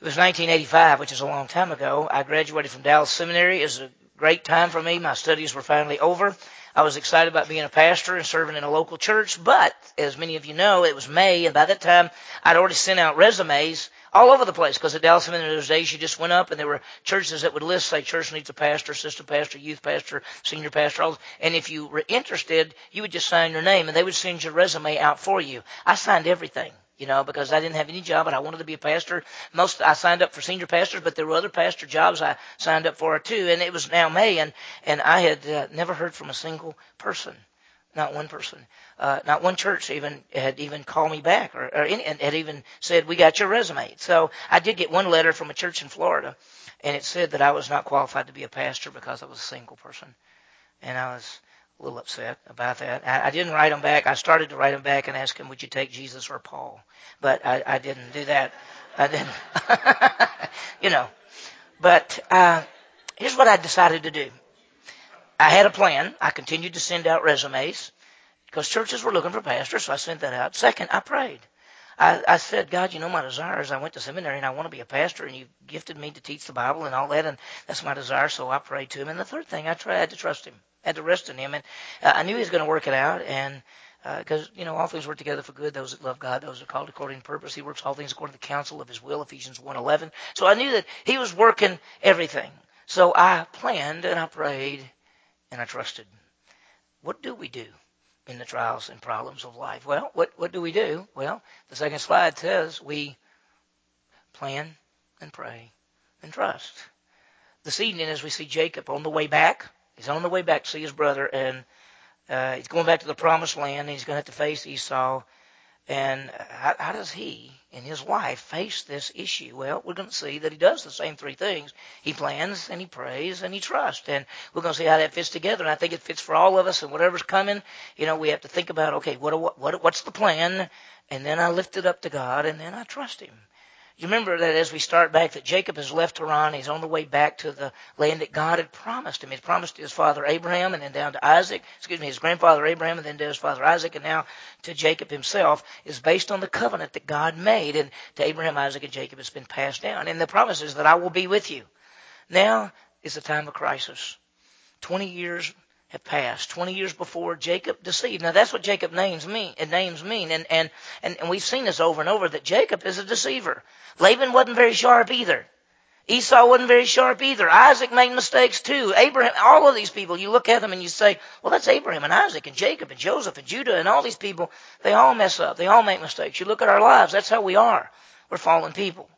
It was 1985, which is a long time ago. I graduated from Dallas Seminary. It was a great time for me. My studies were finally over. I was excited about being a pastor and serving in a local church, but as many of you know, it was May, and by that time, I'd already sent out resumes all over the place because at Dallas Seminary those days you just went up and there were churches that would list say church needs a pastor, assistant pastor, youth pastor, senior pastor, all, and if you were interested, you would just sign your name and they would send your resume out for you. I signed everything you know, because I didn't have any job and I wanted to be a pastor. Most I signed up for senior pastors, but there were other pastor jobs I signed up for too. And it was now May, and and I had uh, never heard from a single person, not one person, uh, not one church even had even called me back or, or any, and had even said we got your resume. So I did get one letter from a church in Florida, and it said that I was not qualified to be a pastor because I was a single person, and I was a little upset about that. I, I didn't write him back. I started to write him back and ask him, would you take Jesus or Paul? But I, I didn't do that. I didn't, you know. But uh, here's what I decided to do. I had a plan. I continued to send out resumes because churches were looking for pastors, so I sent that out. Second, I prayed. I, I said, God, you know my desires. I went to seminary and I want to be a pastor, and you gifted me to teach the Bible and all that, and that's my desire. So I prayed to Him. And the third thing, I tried to trust Him had to rest in Him, and uh, I knew He was going to work it out, and because uh, you know all things work together for good those that love God those are called according to purpose. He works all things according to the counsel of his will Ephesians 1:11 so I knew that he was working everything. So I planned and I prayed and I trusted. What do we do in the trials and problems of life? Well what what do we do? Well the second slide says we plan and pray and trust. This evening as we see Jacob on the way back He's on the way back to see his brother, and uh, he's going back to the promised land. And he's going to have to face Esau. And how, how does he and his wife face this issue? Well, we're going to see that he does the same three things. He plans and he prays and he trusts. And we're going to see how that fits together. And I think it fits for all of us. And whatever's coming, you know, we have to think about, okay, what, what, what's the plan? And then I lift it up to God and then I trust him. You remember that as we start back, that Jacob has left Haran. He's on the way back to the land that God had promised him. He's promised to his father Abraham and then down to Isaac, excuse me, his grandfather Abraham and then to his father Isaac and now to Jacob himself is based on the covenant that God made. And to Abraham, Isaac, and Jacob it's been passed down. And the promise is that I will be with you. Now is the time of crisis. 20 years have passed. 20 years before Jacob deceived. Now that's what Jacob names mean, and names mean. And, and, and, and we've seen this over and over that Jacob is a deceiver. Laban wasn't very sharp either. Esau wasn't very sharp either. Isaac made mistakes too. Abraham, all of these people, you look at them and you say, well, that's Abraham and Isaac and Jacob and Joseph and Judah and all these people. They all mess up. They all make mistakes. You look at our lives. That's how we are. We're fallen people.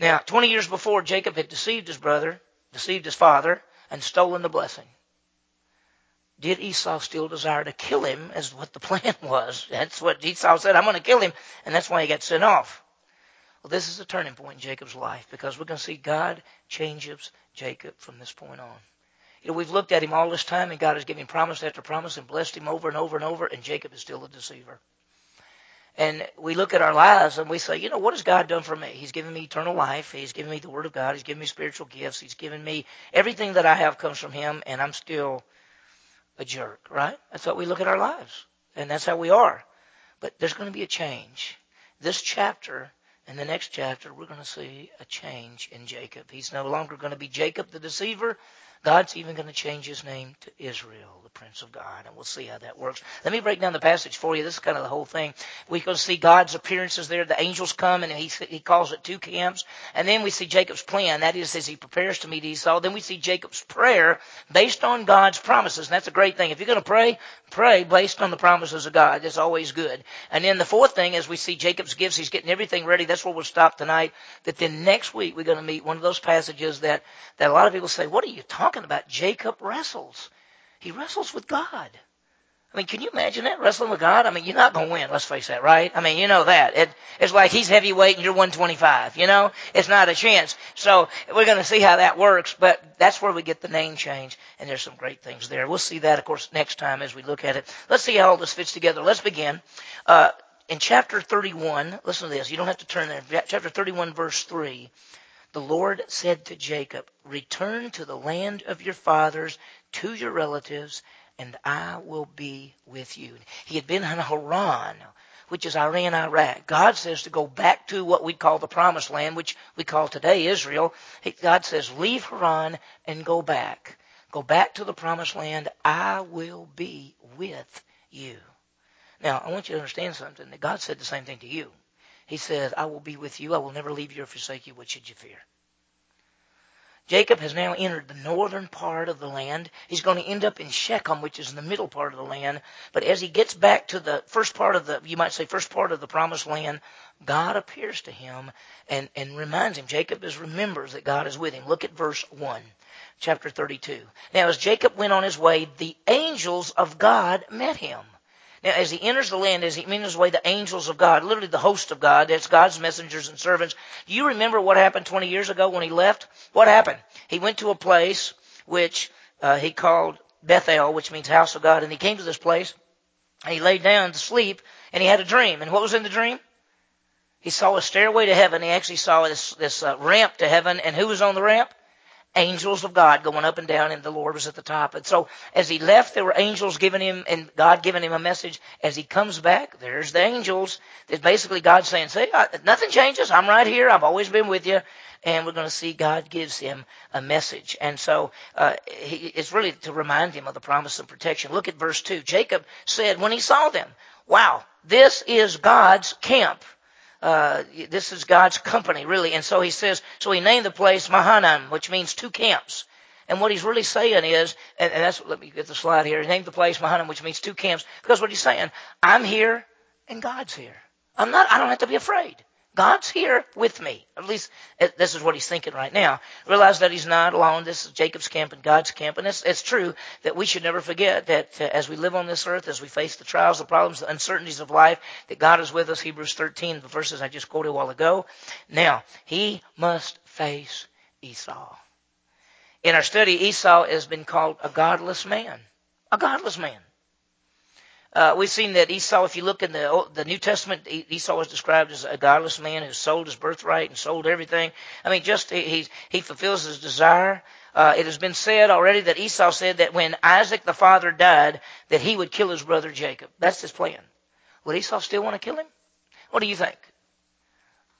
Now, 20 years before, Jacob had deceived his brother, deceived his father, and stolen the blessing. Did Esau still desire to kill him as what the plan was? That's what Esau said, I'm going to kill him, and that's why he got sent off. Well, this is a turning point in Jacob's life because we're going to see God changes Jacob from this point on. You know, we've looked at him all this time, and God has given him promise after promise and blessed him over and over and over, and Jacob is still a deceiver. And we look at our lives and we say, you know, what has God done for me? He's given me eternal life. He's given me the Word of God. He's given me spiritual gifts. He's given me everything that I have comes from Him, and I'm still a jerk, right? That's what we look at our lives. And that's how we are. But there's going to be a change. This chapter and the next chapter, we're going to see a change in Jacob. He's no longer going to be Jacob the deceiver. God's even going to change his name to Israel, the Prince of God, and we'll see how that works. Let me break down the passage for you. This is kind of the whole thing. We can see God's appearances there. The angels come, and he, he calls it two camps. And then we see Jacob's plan. That is, as he prepares to meet Esau. Then we see Jacob's prayer based on God's promises. And that's a great thing. If you're going to pray, pray based on the promises of God. That's always good. And then the fourth thing, as we see Jacob's gifts, he's getting everything ready. That's where we'll stop tonight. That then next week we're going to meet one of those passages that, that a lot of people say, what are you talking talking about Jacob wrestles. He wrestles with God. I mean, can you imagine that wrestling with God? I mean, you're not going to win. Let's face that, right? I mean, you know that. It, it's like he's heavyweight and you're 125. You know, it's not a chance. So we're going to see how that works. But that's where we get the name change, and there's some great things there. We'll see that, of course, next time as we look at it. Let's see how all this fits together. Let's begin. Uh, in chapter 31, listen to this. You don't have to turn there. Chapter 31, verse 3 the Lord said to Jacob, Return to the land of your fathers, to your relatives, and I will be with you. He had been in Haran, which is Iran, Iraq. God says to go back to what we call the promised land, which we call today Israel. God says, leave Haran and go back. Go back to the promised land. I will be with you. Now, I want you to understand something that God said the same thing to you. He says, I will be with you. I will never leave you or forsake you. What should you fear? Jacob has now entered the northern part of the land. He's going to end up in Shechem, which is in the middle part of the land. But as he gets back to the first part of the, you might say, first part of the promised land, God appears to him and, and reminds him. Jacob is remembers that God is with him. Look at verse 1, chapter 32. Now, as Jacob went on his way, the angels of God met him. Now, as he enters the land, as he enters way, the angels of God, literally the host of God, that's God's messengers and servants. Do you remember what happened 20 years ago when he left? What happened? He went to a place which uh, he called Bethel, which means house of God, and he came to this place, and he laid down to sleep, and he had a dream. And what was in the dream? He saw a stairway to heaven. He actually saw this, this uh, ramp to heaven, and who was on the ramp? Angels of God going up and down, and the Lord was at the top. And so as he left, there were angels giving him, and God giving him a message. As he comes back, there's the angels. It's basically God saying, "Say, nothing changes. I'm right here. I've always been with you." And we're going to see God gives him a message. And so uh, he, it's really to remind him of the promise of protection. Look at verse 2. Jacob said when he saw them, Wow, this is God's camp uh, this is God's company, really. And so he says, so he named the place Mahanaim, which means two camps. And what he's really saying is, and, and that's, let me get the slide here. He named the place Mahanaim, which means two camps, because what he's saying, I'm here and God's here. I'm not, I don't have to be afraid. God's here with me. At least this is what he's thinking right now. Realize that he's not alone. This is Jacob's camp and God's camp. And it's, it's true that we should never forget that uh, as we live on this earth, as we face the trials, the problems, the uncertainties of life, that God is with us. Hebrews 13, the verses I just quoted a while ago. Now, he must face Esau. In our study, Esau has been called a godless man. A godless man. Uh, we've seen that Esau, if you look in the the New Testament, Esau was described as a godless man who sold his birthright and sold everything. I mean, just he he fulfills his desire. Uh, it has been said already that Esau said that when Isaac the father died, that he would kill his brother Jacob. That's his plan. Would Esau still want to kill him? What do you think?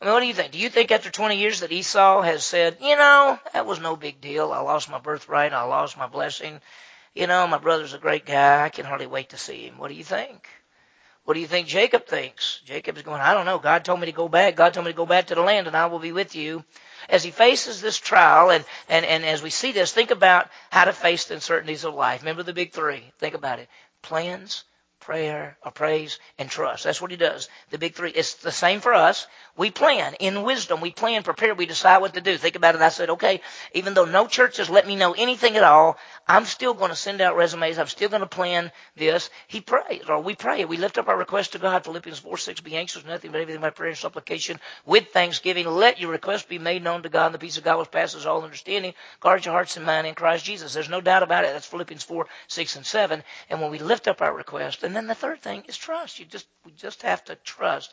I mean, what do you think? Do you think after 20 years that Esau has said, you know, that was no big deal. I lost my birthright. I lost my blessing. You know, my brother's a great guy. I can hardly wait to see him. What do you think? What do you think Jacob thinks? Jacob's going, I don't know. God told me to go back. God told me to go back to the land and I will be with you. As he faces this trial and, and, and as we see this, think about how to face the uncertainties of life. Remember the big three. Think about it. Plans, prayer, or praise, and trust. That's what he does. The big three. It's the same for us. We plan in wisdom. We plan, prepare. We decide what to do. Think about it. I said, okay, even though no church has let me know anything at all, I'm still going to send out resumes. I'm still going to plan this. He prays, or we pray. We lift up our request to God. Philippians 4, 6, be anxious nothing but everything by prayer and supplication with thanksgiving. Let your request be made known to God. And the peace of God which passes all understanding. Guard your hearts and mind in Christ Jesus. There's no doubt about it. That's Philippians 4, 6, and 7. And when we lift up our request, and then the third thing is trust. You just, we just have to trust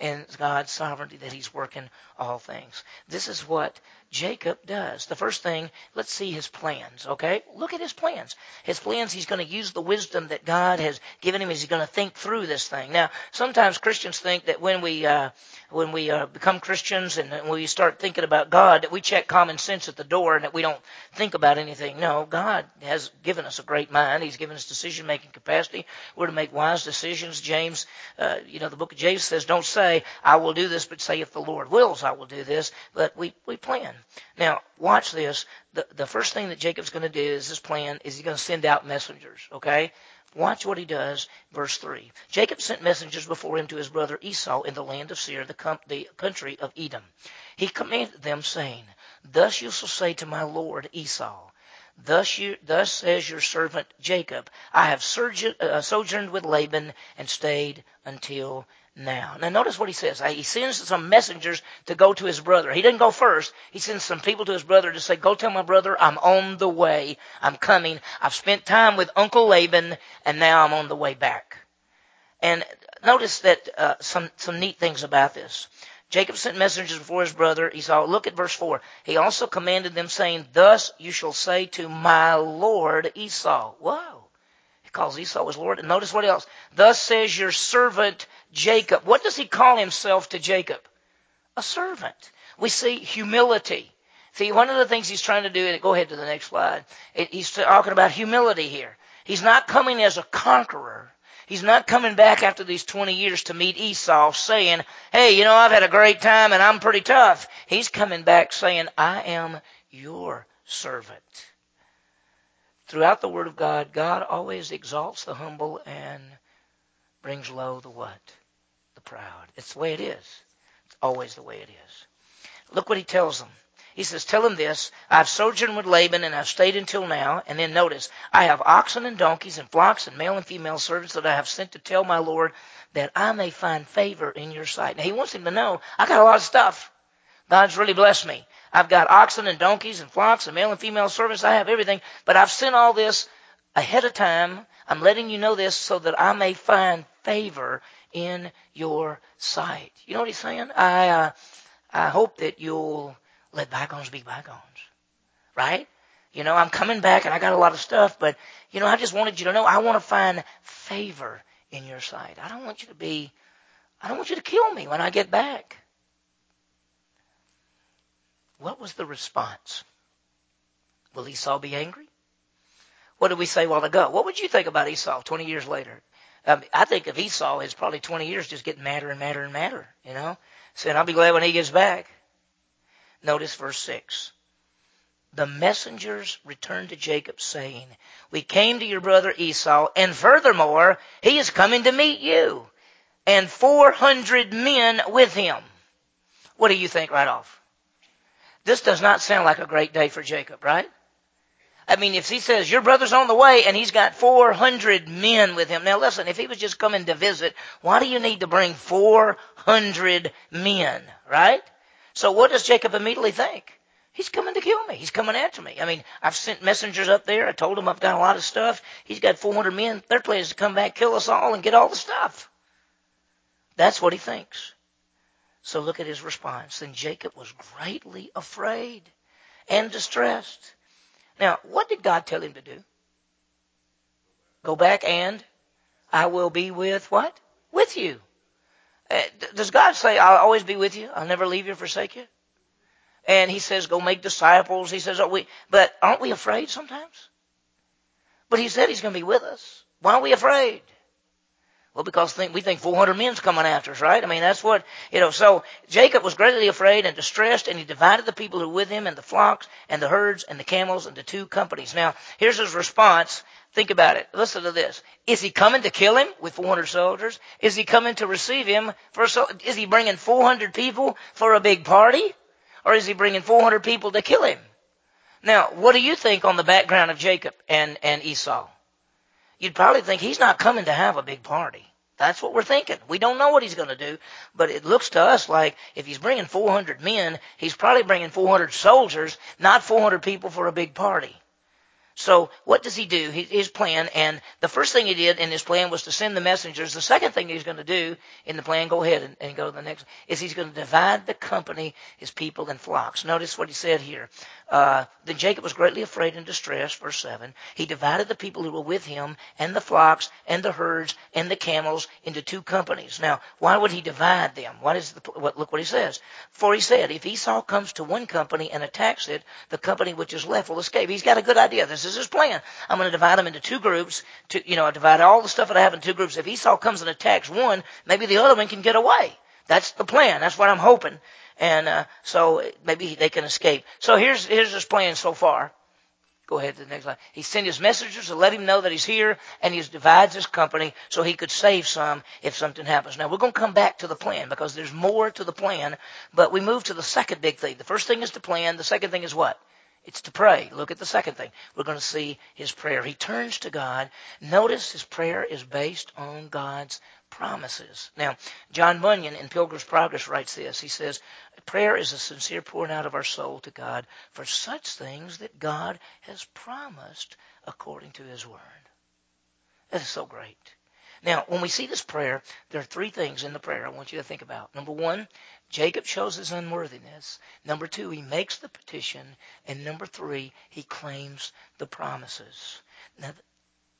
in God's sovereignty that He's working all things. This is what Jacob does. The first thing, let's see his plans, okay? Look at his plans. His plans, he's going to use the wisdom that God has given him. He's going to think through this thing. Now, sometimes Christians think that when we, uh, when we uh, become Christians and when we start thinking about God, that we check common sense at the door and that we don't think about anything. No, God has given us a great mind. He's given us decision making capacity. We're to make wise decisions. James, uh, you know, the book of James says, don't say, I will do this, but say, if the Lord wills, I will do this. But we, we plan. Now, watch this. The, the first thing that Jacob's going to do is this plan is he's going to send out messengers, okay? Watch what he does. Verse 3. Jacob sent messengers before him to his brother Esau in the land of Seir, the, com- the country of Edom. He commanded them, saying, Thus you shall say to my lord Esau, Thus, you, thus says your servant Jacob, I have uh, sojourned with Laban and stayed until now. Now notice what he says. He sends some messengers to go to his brother. He didn't go first. He sends some people to his brother to say, go tell my brother I'm on the way. I'm coming. I've spent time with Uncle Laban and now I'm on the way back. And notice that uh, some, some neat things about this. Jacob sent messengers before his brother Esau. Look at verse 4. He also commanded them saying, Thus you shall say to my Lord Esau. Whoa. He calls Esau his Lord. And notice what else. Thus says your servant Jacob. What does he call himself to Jacob? A servant. We see humility. See, one of the things he's trying to do, go ahead to the next slide. He's talking about humility here. He's not coming as a conqueror. He's not coming back after these 20 years to meet Esau saying, hey, you know, I've had a great time and I'm pretty tough. He's coming back saying, I am your servant. Throughout the Word of God, God always exalts the humble and brings low the what? Proud. It's the way it is. It's always the way it is. Look what he tells them. He says, Tell him this I've sojourned with Laban and I've stayed until now. And then notice, I have oxen and donkeys and flocks and male and female servants that I have sent to tell my Lord that I may find favor in your sight. Now he wants him to know, I got a lot of stuff. God's really blessed me. I've got oxen and donkeys and flocks and male and female servants. I have everything. But I've sent all this ahead of time. I'm letting you know this so that I may find favor in your sight. You know what he's saying? I, uh, I hope that you'll let bygones be bygones. Right? You know, I'm coming back and I got a lot of stuff, but, you know, I just wanted you to know I want to find favor in your sight. I don't want you to be, I don't want you to kill me when I get back. What was the response? Will Esau be angry? What did we say a while ago? What would you think about Esau 20 years later? Um, I think of Esau as probably 20 years just getting madder and madder and madder, you know? Saying, I'll be glad when he gets back. Notice verse 6. The messengers returned to Jacob saying, We came to your brother Esau, and furthermore, he is coming to meet you, and 400 men with him. What do you think right off? This does not sound like a great day for Jacob, right? I mean, if he says, your brother's on the way and he's got 400 men with him. Now listen, if he was just coming to visit, why do you need to bring 400 men, right? So what does Jacob immediately think? He's coming to kill me. He's coming after me. I mean, I've sent messengers up there. I told him I've got a lot of stuff. He's got 400 men. Their plan is to come back, kill us all, and get all the stuff. That's what he thinks. So look at his response. Then Jacob was greatly afraid and distressed. Now, what did God tell him to do? Go back and I will be with what? With you. Uh, does God say, I'll always be with you? I'll never leave you or forsake you? And he says, go make disciples. He says, are we, but aren't we afraid sometimes? But he said he's going to be with us. Why are we afraid? Well, because think, we think 400 men's coming after us, right? I mean, that's what, you know, so Jacob was greatly afraid and distressed, and he divided the people who were with him and the flocks and the herds and the camels into two companies. Now, here's his response. Think about it. Listen to this. Is he coming to kill him with 400 soldiers? Is he coming to receive him for, so, is he bringing 400 people for a big party? Or is he bringing 400 people to kill him? Now, what do you think on the background of Jacob and, and Esau? You'd probably think he's not coming to have a big party. That's what we're thinking. We don't know what he's going to do, but it looks to us like if he's bringing 400 men, he's probably bringing 400 soldiers, not 400 people for a big party. So what does he do? His plan, and the first thing he did in his plan was to send the messengers. The second thing he's going to do in the plan, go ahead and, and go to the next, is he's going to divide the company, his people, in flocks. Notice what he said here. Uh, then Jacob was greatly afraid and distressed, verse 7. He divided the people who were with him and the flocks and the herds and the camels into two companies. Now, why would he divide them? What is the, what, look what he says. For he said, if Esau comes to one company and attacks it, the company which is left will escape. He's got a good idea. This is his plan. I'm going to divide them into two groups. To, you know, I divide all the stuff that I have in two groups. If Esau comes and attacks one, maybe the other one can get away. That's the plan. That's what I'm hoping and uh, so maybe they can escape. So here's here's his plan so far. Go ahead to the next slide. He sent his messengers to let him know that he's here, and he divides his company so he could save some if something happens. Now we're going to come back to the plan because there's more to the plan, but we move to the second big thing. The first thing is to plan. The second thing is what? It's to pray. Look at the second thing. We're going to see his prayer. He turns to God. Notice his prayer is based on God's promises. Now, John Bunyan in Pilgrim's Progress writes this. He says, Prayer is a sincere pouring out of our soul to God for such things that God has promised according to his word. That is so great. Now, when we see this prayer, there are three things in the prayer I want you to think about. Number one, Jacob shows his unworthiness. Number two, he makes the petition. And number three, he claims the promises. Now,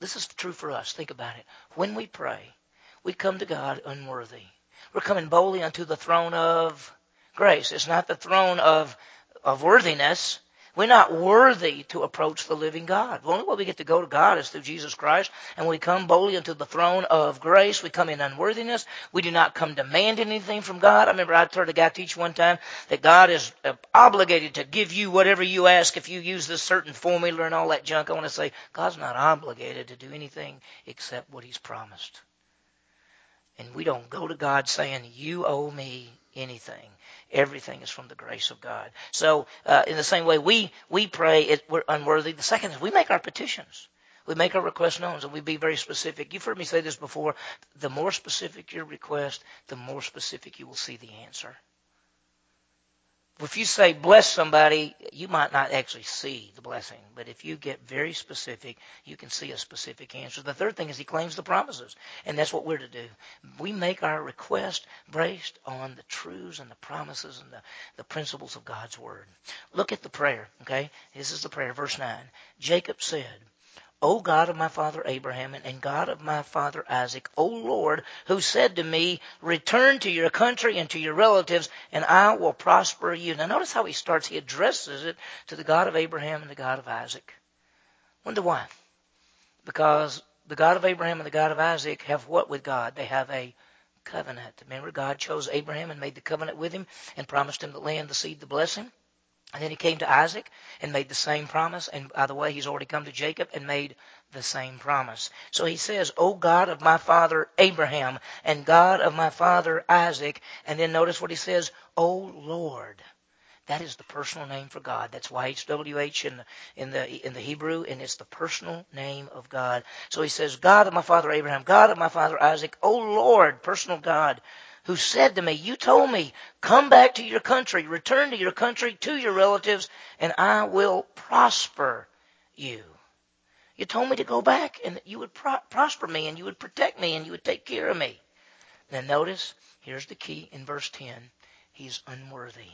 this is true for us. Think about it. When we pray, we come to God unworthy. We're coming boldly unto the throne of grace. It's not the throne of, of worthiness. We're not worthy to approach the living God. The only way we get to go to God is through Jesus Christ, and we come boldly unto the throne of grace. We come in unworthiness. We do not come demanding anything from God. I remember I heard a guy teach one time that God is uh, obligated to give you whatever you ask if you use this certain formula and all that junk. I want to say God's not obligated to do anything except what He's promised. And we don't go to God saying, You owe me anything. Everything is from the grace of God. So, uh, in the same way we, we pray, it, we're unworthy. The second is we make our petitions. We make our requests known and we be very specific. You've heard me say this before. The more specific your request, the more specific you will see the answer if you say bless somebody, you might not actually see the blessing. But if you get very specific, you can see a specific answer. The third thing is he claims the promises. And that's what we're to do. We make our request based on the truths and the promises and the, the principles of God's word. Look at the prayer, okay? This is the prayer, verse 9. Jacob said, O God of my father Abraham and God of my father Isaac, O Lord, who said to me, Return to your country and to your relatives, and I will prosper you. Now notice how he starts. He addresses it to the God of Abraham and the God of Isaac. Wonder why? Because the God of Abraham and the God of Isaac have what with God? They have a covenant. Remember, God chose Abraham and made the covenant with him and promised him the land, the seed, the blessing. And then he came to Isaac and made the same promise. And by the way, he's already come to Jacob and made the same promise. So he says, O God of my father Abraham and God of my father Isaac. And then notice what he says, O Lord. That is the personal name for God. That's YHWH in the, in the, in the Hebrew, and it's the personal name of God. So he says, God of my father Abraham, God of my father Isaac, O Lord, personal God, who said to me, You told me, come back to your country, return to your country, to your relatives, and I will prosper you. You told me to go back and that you would pro- prosper me and you would protect me and you would take care of me. Then notice, here's the key in verse 10 He's unworthy.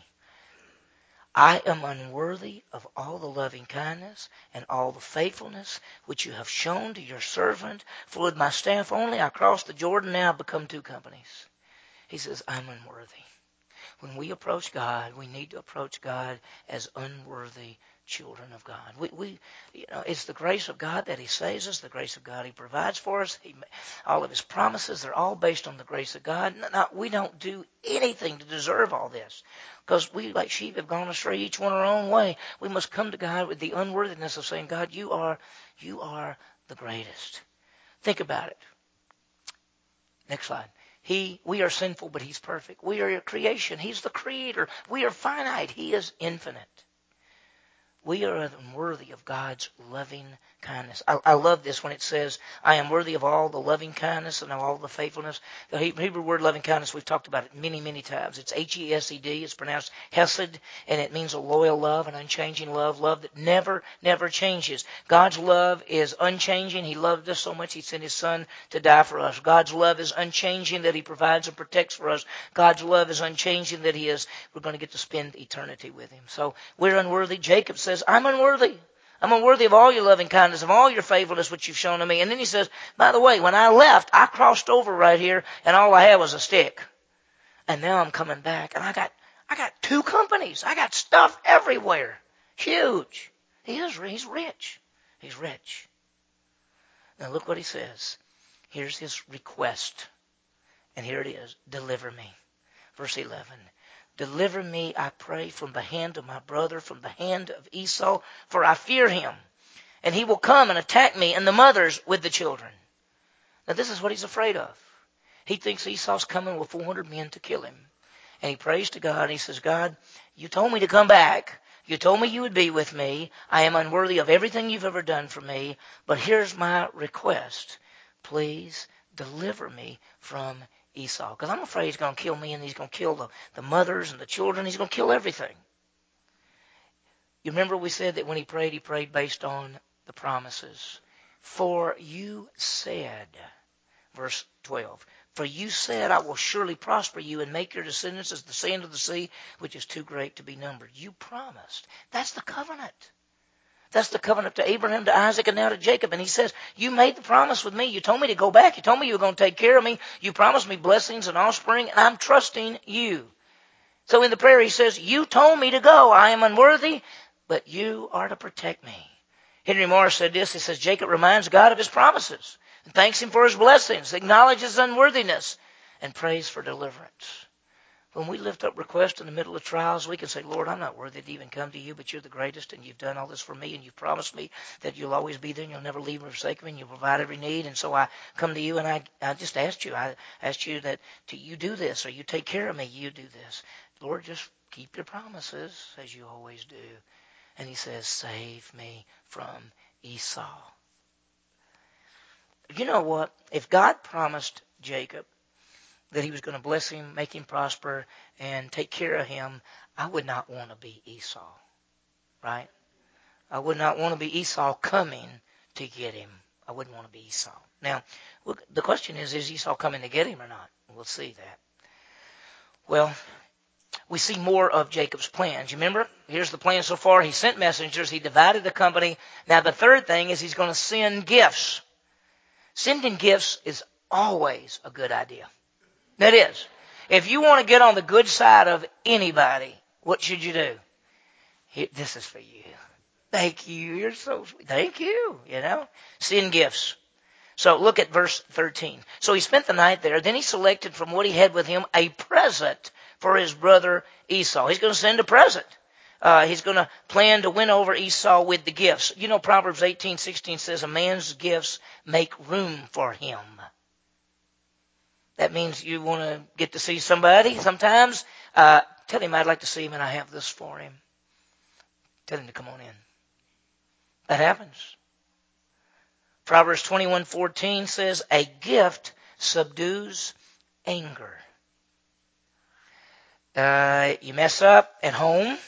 I am unworthy of all the loving kindness and all the faithfulness which you have shown to your servant. For with my staff only I crossed the Jordan, now I've become two companies. He says, I'm unworthy. When we approach God, we need to approach God as unworthy children of God. We, we, you know, it's the grace of God that He saves us, the grace of God He provides for us. He, all of His promises, they're all based on the grace of God. Now, we don't do anything to deserve all this. Because we, like sheep, have gone astray, each one our own way. We must come to God with the unworthiness of saying, God, you are, you are the greatest. Think about it. Next slide. He, we are sinful, but He's perfect. We are your creation. He's the creator. We are finite. He is infinite. We are unworthy of God's loving kindness. I, I, love this when it says, I am worthy of all the loving kindness and of all the faithfulness. The Hebrew word loving kindness, we've talked about it many, many times. It's H-E-S-E-D. It's pronounced Hesed, and it means a loyal love, an unchanging love, love that never, never changes. God's love is unchanging. He loved us so much, He sent His Son to die for us. God's love is unchanging that He provides and protects for us. God's love is unchanging that He is, we're going to get to spend eternity with Him. So we're unworthy. Jacob says, I'm unworthy. I'm unworthy of all your loving kindness, of all your faithfulness which you've shown to me. And then he says, by the way, when I left, I crossed over right here and all I had was a stick. And now I'm coming back and I got, I got two companies. I got stuff everywhere. Huge. He is, he's rich. He's rich. Now look what he says. Here's his request. And here it is. Deliver me. Verse 11. Deliver me, I pray, from the hand of my brother, from the hand of Esau, for I fear him. And he will come and attack me and the mothers with the children. Now, this is what he's afraid of. He thinks Esau's coming with 400 men to kill him. And he prays to God. And he says, God, you told me to come back. You told me you would be with me. I am unworthy of everything you've ever done for me. But here's my request. Please deliver me from Esau because I'm afraid he's going to kill me and he's going to kill the, the mothers and the children. He's going to kill everything. You remember we said that when he prayed, he prayed based on the promises. For you said, verse 12, for you said, I will surely prosper you and make your descendants as the sand of the sea, which is too great to be numbered. You promised. That's the covenant. That's the covenant to Abraham, to Isaac, and now to Jacob. And he says, You made the promise with me. You told me to go back. You told me you were going to take care of me. You promised me blessings and offspring, and I'm trusting you. So in the prayer, he says, You told me to go. I am unworthy, but you are to protect me. Henry Morris said this. He says, Jacob reminds God of his promises and thanks him for his blessings, acknowledges unworthiness, and prays for deliverance. When we lift up requests in the middle of trials, we can say, Lord, I'm not worthy to even come to you, but you're the greatest, and you've done all this for me, and you've promised me that you'll always be there, and you'll never leave me or forsake me, and you'll provide every need. And so I come to you, and I, I just asked you, I asked you that to you do this, or you take care of me, you do this. Lord, just keep your promises, as you always do. And he says, save me from Esau. You know what? If God promised Jacob that he was going to bless him, make him prosper, and take care of him, I would not want to be Esau. Right? I would not want to be Esau coming to get him. I wouldn't want to be Esau. Now, look, the question is, is Esau coming to get him or not? We'll see that. Well, we see more of Jacob's plans. You remember? Here's the plan so far. He sent messengers. He divided the company. Now, the third thing is he's going to send gifts. Sending gifts is always a good idea. That is. If you want to get on the good side of anybody, what should you do? This is for you. Thank you. You're so sweet. Thank you. You know, send gifts. So look at verse 13. So he spent the night there. Then he selected from what he had with him a present for his brother Esau. He's going to send a present. Uh, he's going to plan to win over Esau with the gifts. You know, Proverbs 18:16 says, "A man's gifts make room for him." That means you want to get to see somebody sometimes. Uh, tell him I'd like to see him and I have this for him. Tell him to come on in. That happens. Proverbs 21:14 says, "A gift subdues anger." Uh, you mess up at home,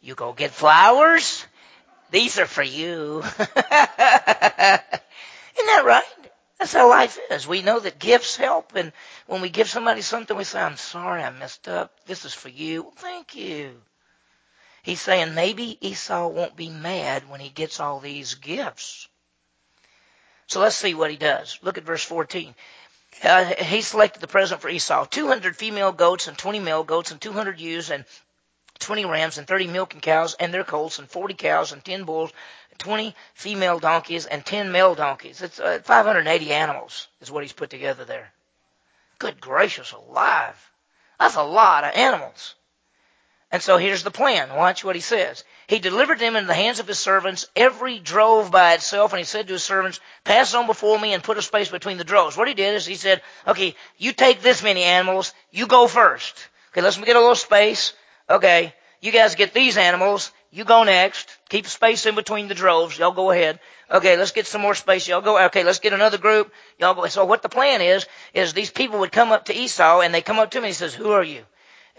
you go get flowers. These are for you. Isn't that right? That's how life is. We know that gifts help, and when we give somebody something, we say, I'm sorry, I messed up. This is for you. Well, thank you. He's saying maybe Esau won't be mad when he gets all these gifts. So let's see what he does. Look at verse 14. Uh, he selected the present for Esau 200 female goats and 20 male goats and 200 ewes and 20 rams and 30 milking cows and their colts and 40 cows and 10 bulls 20 female donkeys and 10 male donkeys. It's uh, 580 animals is what he's put together there. Good gracious alive. That's a lot of animals. And so here's the plan. Watch what he says. He delivered them into the hands of his servants. Every drove by itself, and he said to his servants, pass on before me and put a space between the droves. What he did is he said, okay, you take this many animals, you go first. Okay, let's get a little space. Okay, you guys get these animals, you go next. Keep space in between the droves. Y'all go ahead. Okay, let's get some more space. Y'all go. Okay, let's get another group. Y'all go. So what the plan is, is these people would come up to Esau and they come up to me and he says, who are you?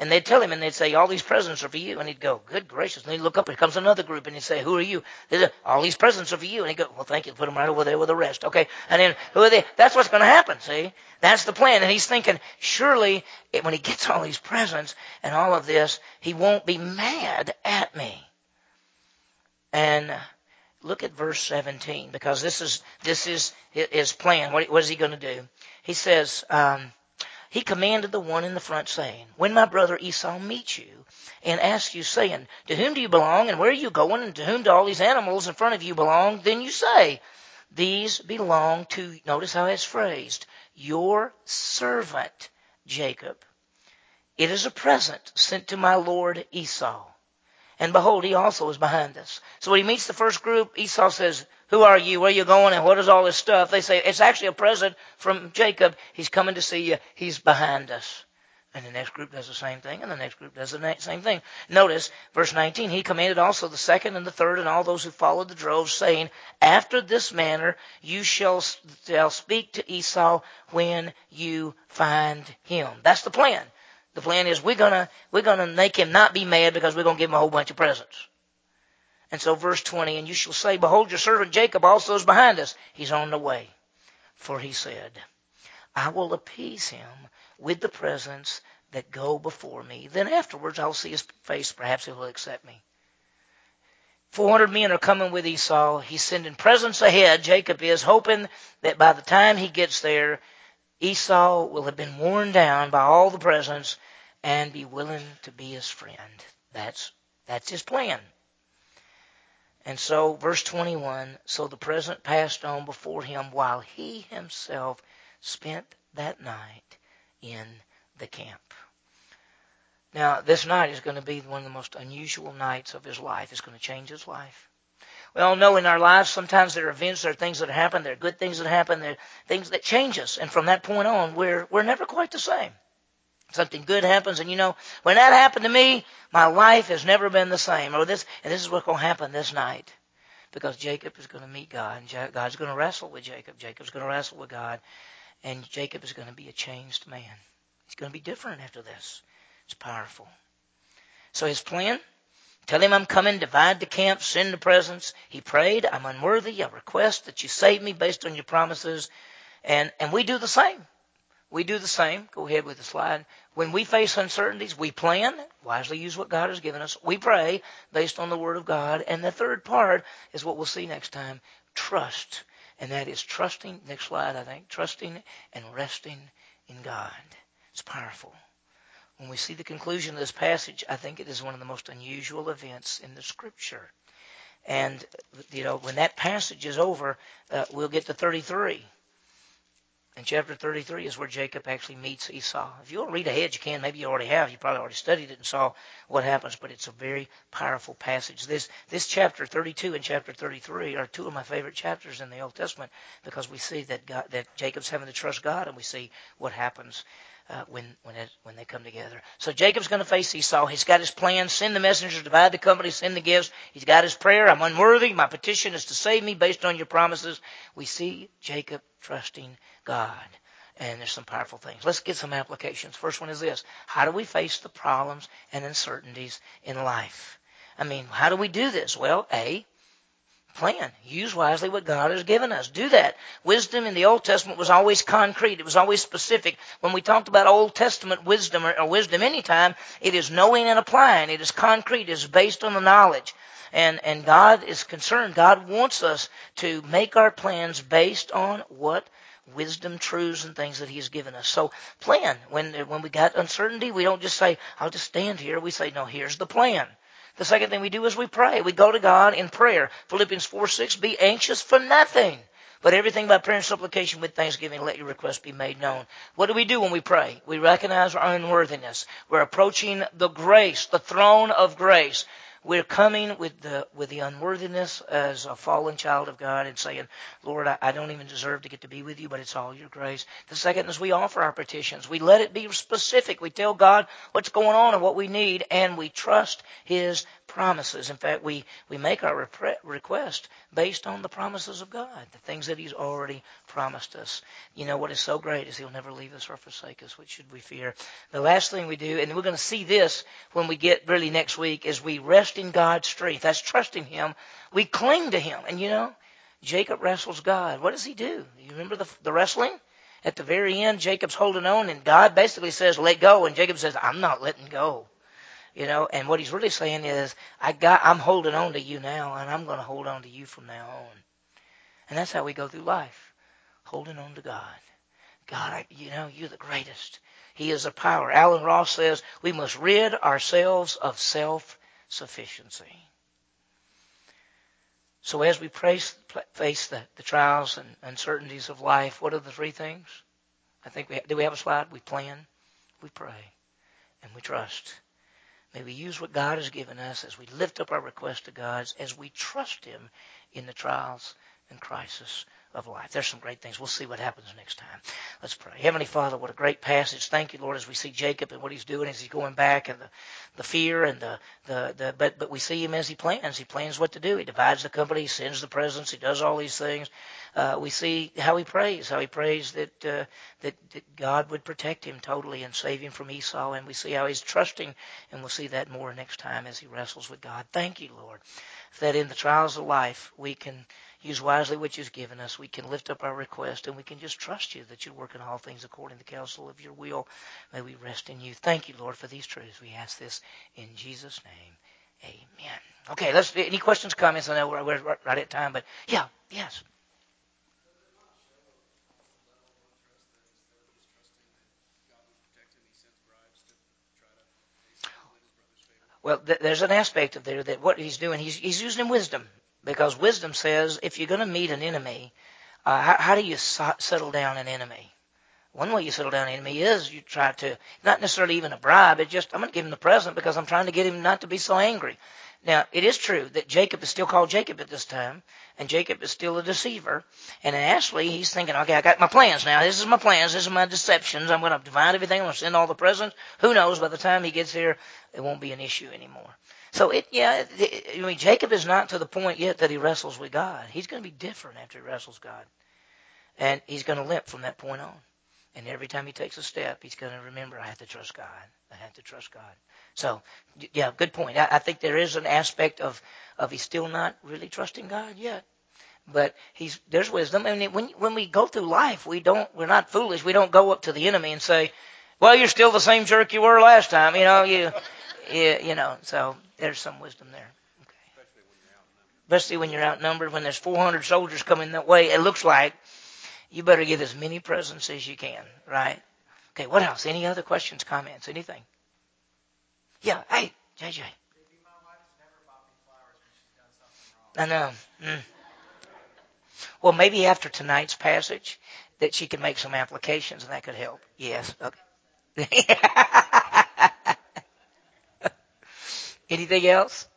And they'd tell him and they'd say, all these presents are for you. And he'd go, good gracious. And he'd look up, here comes another group and he'd say, who are you? Say, all these presents are for you. And he'd go, well, thank you. Put them right over there with the rest. Okay. And then who are they? That's what's going to happen. See? That's the plan. And he's thinking, surely when he gets all these presents and all of this, he won't be mad at me. And look at verse 17 because this is this is his plan. What, what is he going to do? He says, um, he commanded the one in the front, saying, When my brother Esau meets you and asks you, saying, To whom do you belong, and where are you going, and to whom do all these animals in front of you belong? Then you say, These belong to, notice how it's phrased, your servant Jacob. It is a present sent to my lord Esau. And behold, he also is behind us. So when he meets the first group, Esau says, Who are you? Where are you going? And what is all this stuff? They say, It's actually a present from Jacob. He's coming to see you. He's behind us. And the next group does the same thing, and the next group does the same thing. Notice, verse 19, he commanded also the second and the third and all those who followed the droves, saying, After this manner you shall, shall speak to Esau when you find him. That's the plan. The plan is we're gonna, we're gonna make him not be mad because we're gonna give him a whole bunch of presents. And so verse 20, and you shall say, behold, your servant Jacob also is behind us. He's on the way. For he said, I will appease him with the presents that go before me. Then afterwards I'll see his face. Perhaps he will accept me. 400 men are coming with Esau. He's sending presents ahead. Jacob is hoping that by the time he gets there, Esau will have been worn down by all the presents and be willing to be his friend. That's, that's his plan. And so, verse 21, so the present passed on before him while he himself spent that night in the camp. Now, this night is going to be one of the most unusual nights of his life. It's going to change his life. We all know in our lives sometimes there are events, there are things that happen, there are good things that happen, there are things that change us. And from that point on, we're, we're never quite the same. Something good happens, and you know, when that happened to me, my life has never been the same. Or this, and this is what's going to happen this night. Because Jacob is going to meet God, and God's going to wrestle with Jacob. Jacob's going to wrestle with God, and Jacob is going to be a changed man. He's going to be different after this. It's powerful. So his plan, tell him I'm coming, divide the camp, send the presents. He prayed, I'm unworthy. I request that you save me based on your promises. And, and we do the same. We do the same. Go ahead with the slide. When we face uncertainties, we plan, wisely use what God has given us. We pray based on the Word of God. And the third part is what we'll see next time trust. And that is trusting, next slide, I think, trusting and resting in God. It's powerful when we see the conclusion of this passage, I think it is one of the most unusual events in the Scripture. And, you know, when that passage is over, uh, we'll get to 33. And chapter 33 is where Jacob actually meets Esau. If you want to read ahead, you can. Maybe you already have. You probably already studied it and saw what happens, but it's a very powerful passage. This, this chapter 32 and chapter 33 are two of my favorite chapters in the Old Testament because we see that God, that Jacob's having to trust God and we see what happens uh, when when it, when they come together. So Jacob's going to face Esau. He's got his plan: send the messengers, divide the company, send the gifts. He's got his prayer: I'm unworthy. My petition is to save me based on your promises. We see Jacob trusting God. And there's some powerful things. Let's get some applications. First one is this. How do we face the problems and uncertainties in life? I mean, how do we do this? Well, A, plan. Use wisely what God has given us. Do that. Wisdom in the Old Testament was always concrete. It was always specific. When we talked about Old Testament wisdom or, or wisdom anytime, it is knowing and applying. It is concrete. It is based on the knowledge. And, and God is concerned. God wants us to make our plans based on what wisdom, truths, and things that He has given us. So plan. When, when we got uncertainty, we don't just say, I'll just stand here. We say, no, here's the plan. The second thing we do is we pray. We go to God in prayer. Philippians 4 6, be anxious for nothing. But everything by prayer and supplication with thanksgiving, let your requests be made known. What do we do when we pray? We recognize our unworthiness. We're approaching the grace, the throne of grace. We're coming with the with the unworthiness as a fallen child of God and saying, Lord, I, I, don't even deserve to get to be with you, but it's all your grace. The second is we offer our petitions. We let it be specific. We tell God what's going on and what we need, and we trust His promises. In fact, we, we make our repre- request based on the promises of God, the things that He's already promised us. You know, what is so great is He'll never leave us or forsake us. What should we fear? The last thing we do, and we're going to see this when we get really next week, is we rest in God's strength. That's trusting Him. We cling to Him. And you know, Jacob wrestles God. What does he do? You remember the, the wrestling? At the very end, Jacob's holding on, and God basically says, let go. And Jacob says, I'm not letting go. You know, and what he's really saying is, I got, I'm holding on to you now, and I'm going to hold on to you from now on. And that's how we go through life, holding on to God. God, I, you know, you're the greatest. He is the power. Allen Ross says we must rid ourselves of self-sufficiency. So as we face, face the, the trials and uncertainties of life, what are the three things? I think we do we have a slide? We plan, we pray, and we trust. May we use what God has given us as we lift up our request to God, as we trust Him in the trials and crisis of life. There's some great things. We'll see what happens next time. Let's pray. Heavenly Father, what a great passage. Thank you, Lord, as we see Jacob and what he's doing as he's going back and the, the fear and the, the, the but but we see him as he plans. He plans what to do. He divides the company, he sends the presents, he does all these things. Uh, we see how he prays, how he prays that, uh, that that God would protect him totally and save him from Esau, and we see how he's trusting, and we'll see that more next time as he wrestles with God. Thank you, Lord, that in the trials of life we can use wisely what you've given us. We can lift up our request and we can just trust you that you work in all things according to the counsel of your will. May we rest in you. Thank you, Lord, for these truths. We ask this in Jesus' name. Amen. Okay, let's. Any questions, comments? I know we're, we're right at time, but yeah, yes. Well, th- there's an aspect of there that what he's doing, he's, he's using wisdom because wisdom says if you're going to meet an enemy, uh, how, how, do you so- settle down an enemy? One way you settle down an enemy is you try to, not necessarily even a bribe, it's just, I'm going to give him the present because I'm trying to get him not to be so angry. Now, it is true that Jacob is still called Jacob at this time, and Jacob is still a deceiver. And actually, he's thinking, okay, I got my plans now. This is my plans. This is my deceptions. I'm going to divide everything. I'm going to send all the presents. Who knows? By the time he gets here, it won't be an issue anymore. So it, yeah, it, I mean, Jacob is not to the point yet that he wrestles with God. He's going to be different after he wrestles God, and he's going to limp from that point on. And every time he takes a step, he's going to remember, I have to trust God. I have to trust God. So, yeah, good point. I, I think there is an aspect of, of he's still not really trusting God yet. But he's, there's wisdom. I mean, when, when we go through life, we don't, we're not foolish. We don't go up to the enemy and say, well, you're still the same jerk you were last time. You know, you, you, you know, so there's some wisdom there. Okay. Especially when you're outnumbered, when there's 400 soldiers coming that way, it looks like you better get as many presents as you can, right? Okay, what else? Any other questions, comments, anything? Yeah, hey, JJ. I know. Mm. Well, maybe after tonight's passage, that she can make some applications, and that could help. Yes. Okay. Anything else?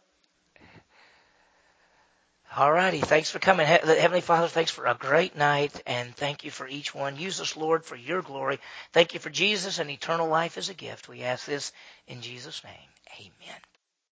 All righty. Thanks for coming. Heavenly Father, thanks for a great night and thank you for each one. Use us, Lord, for your glory. Thank you for Jesus and eternal life as a gift. We ask this in Jesus' name. Amen.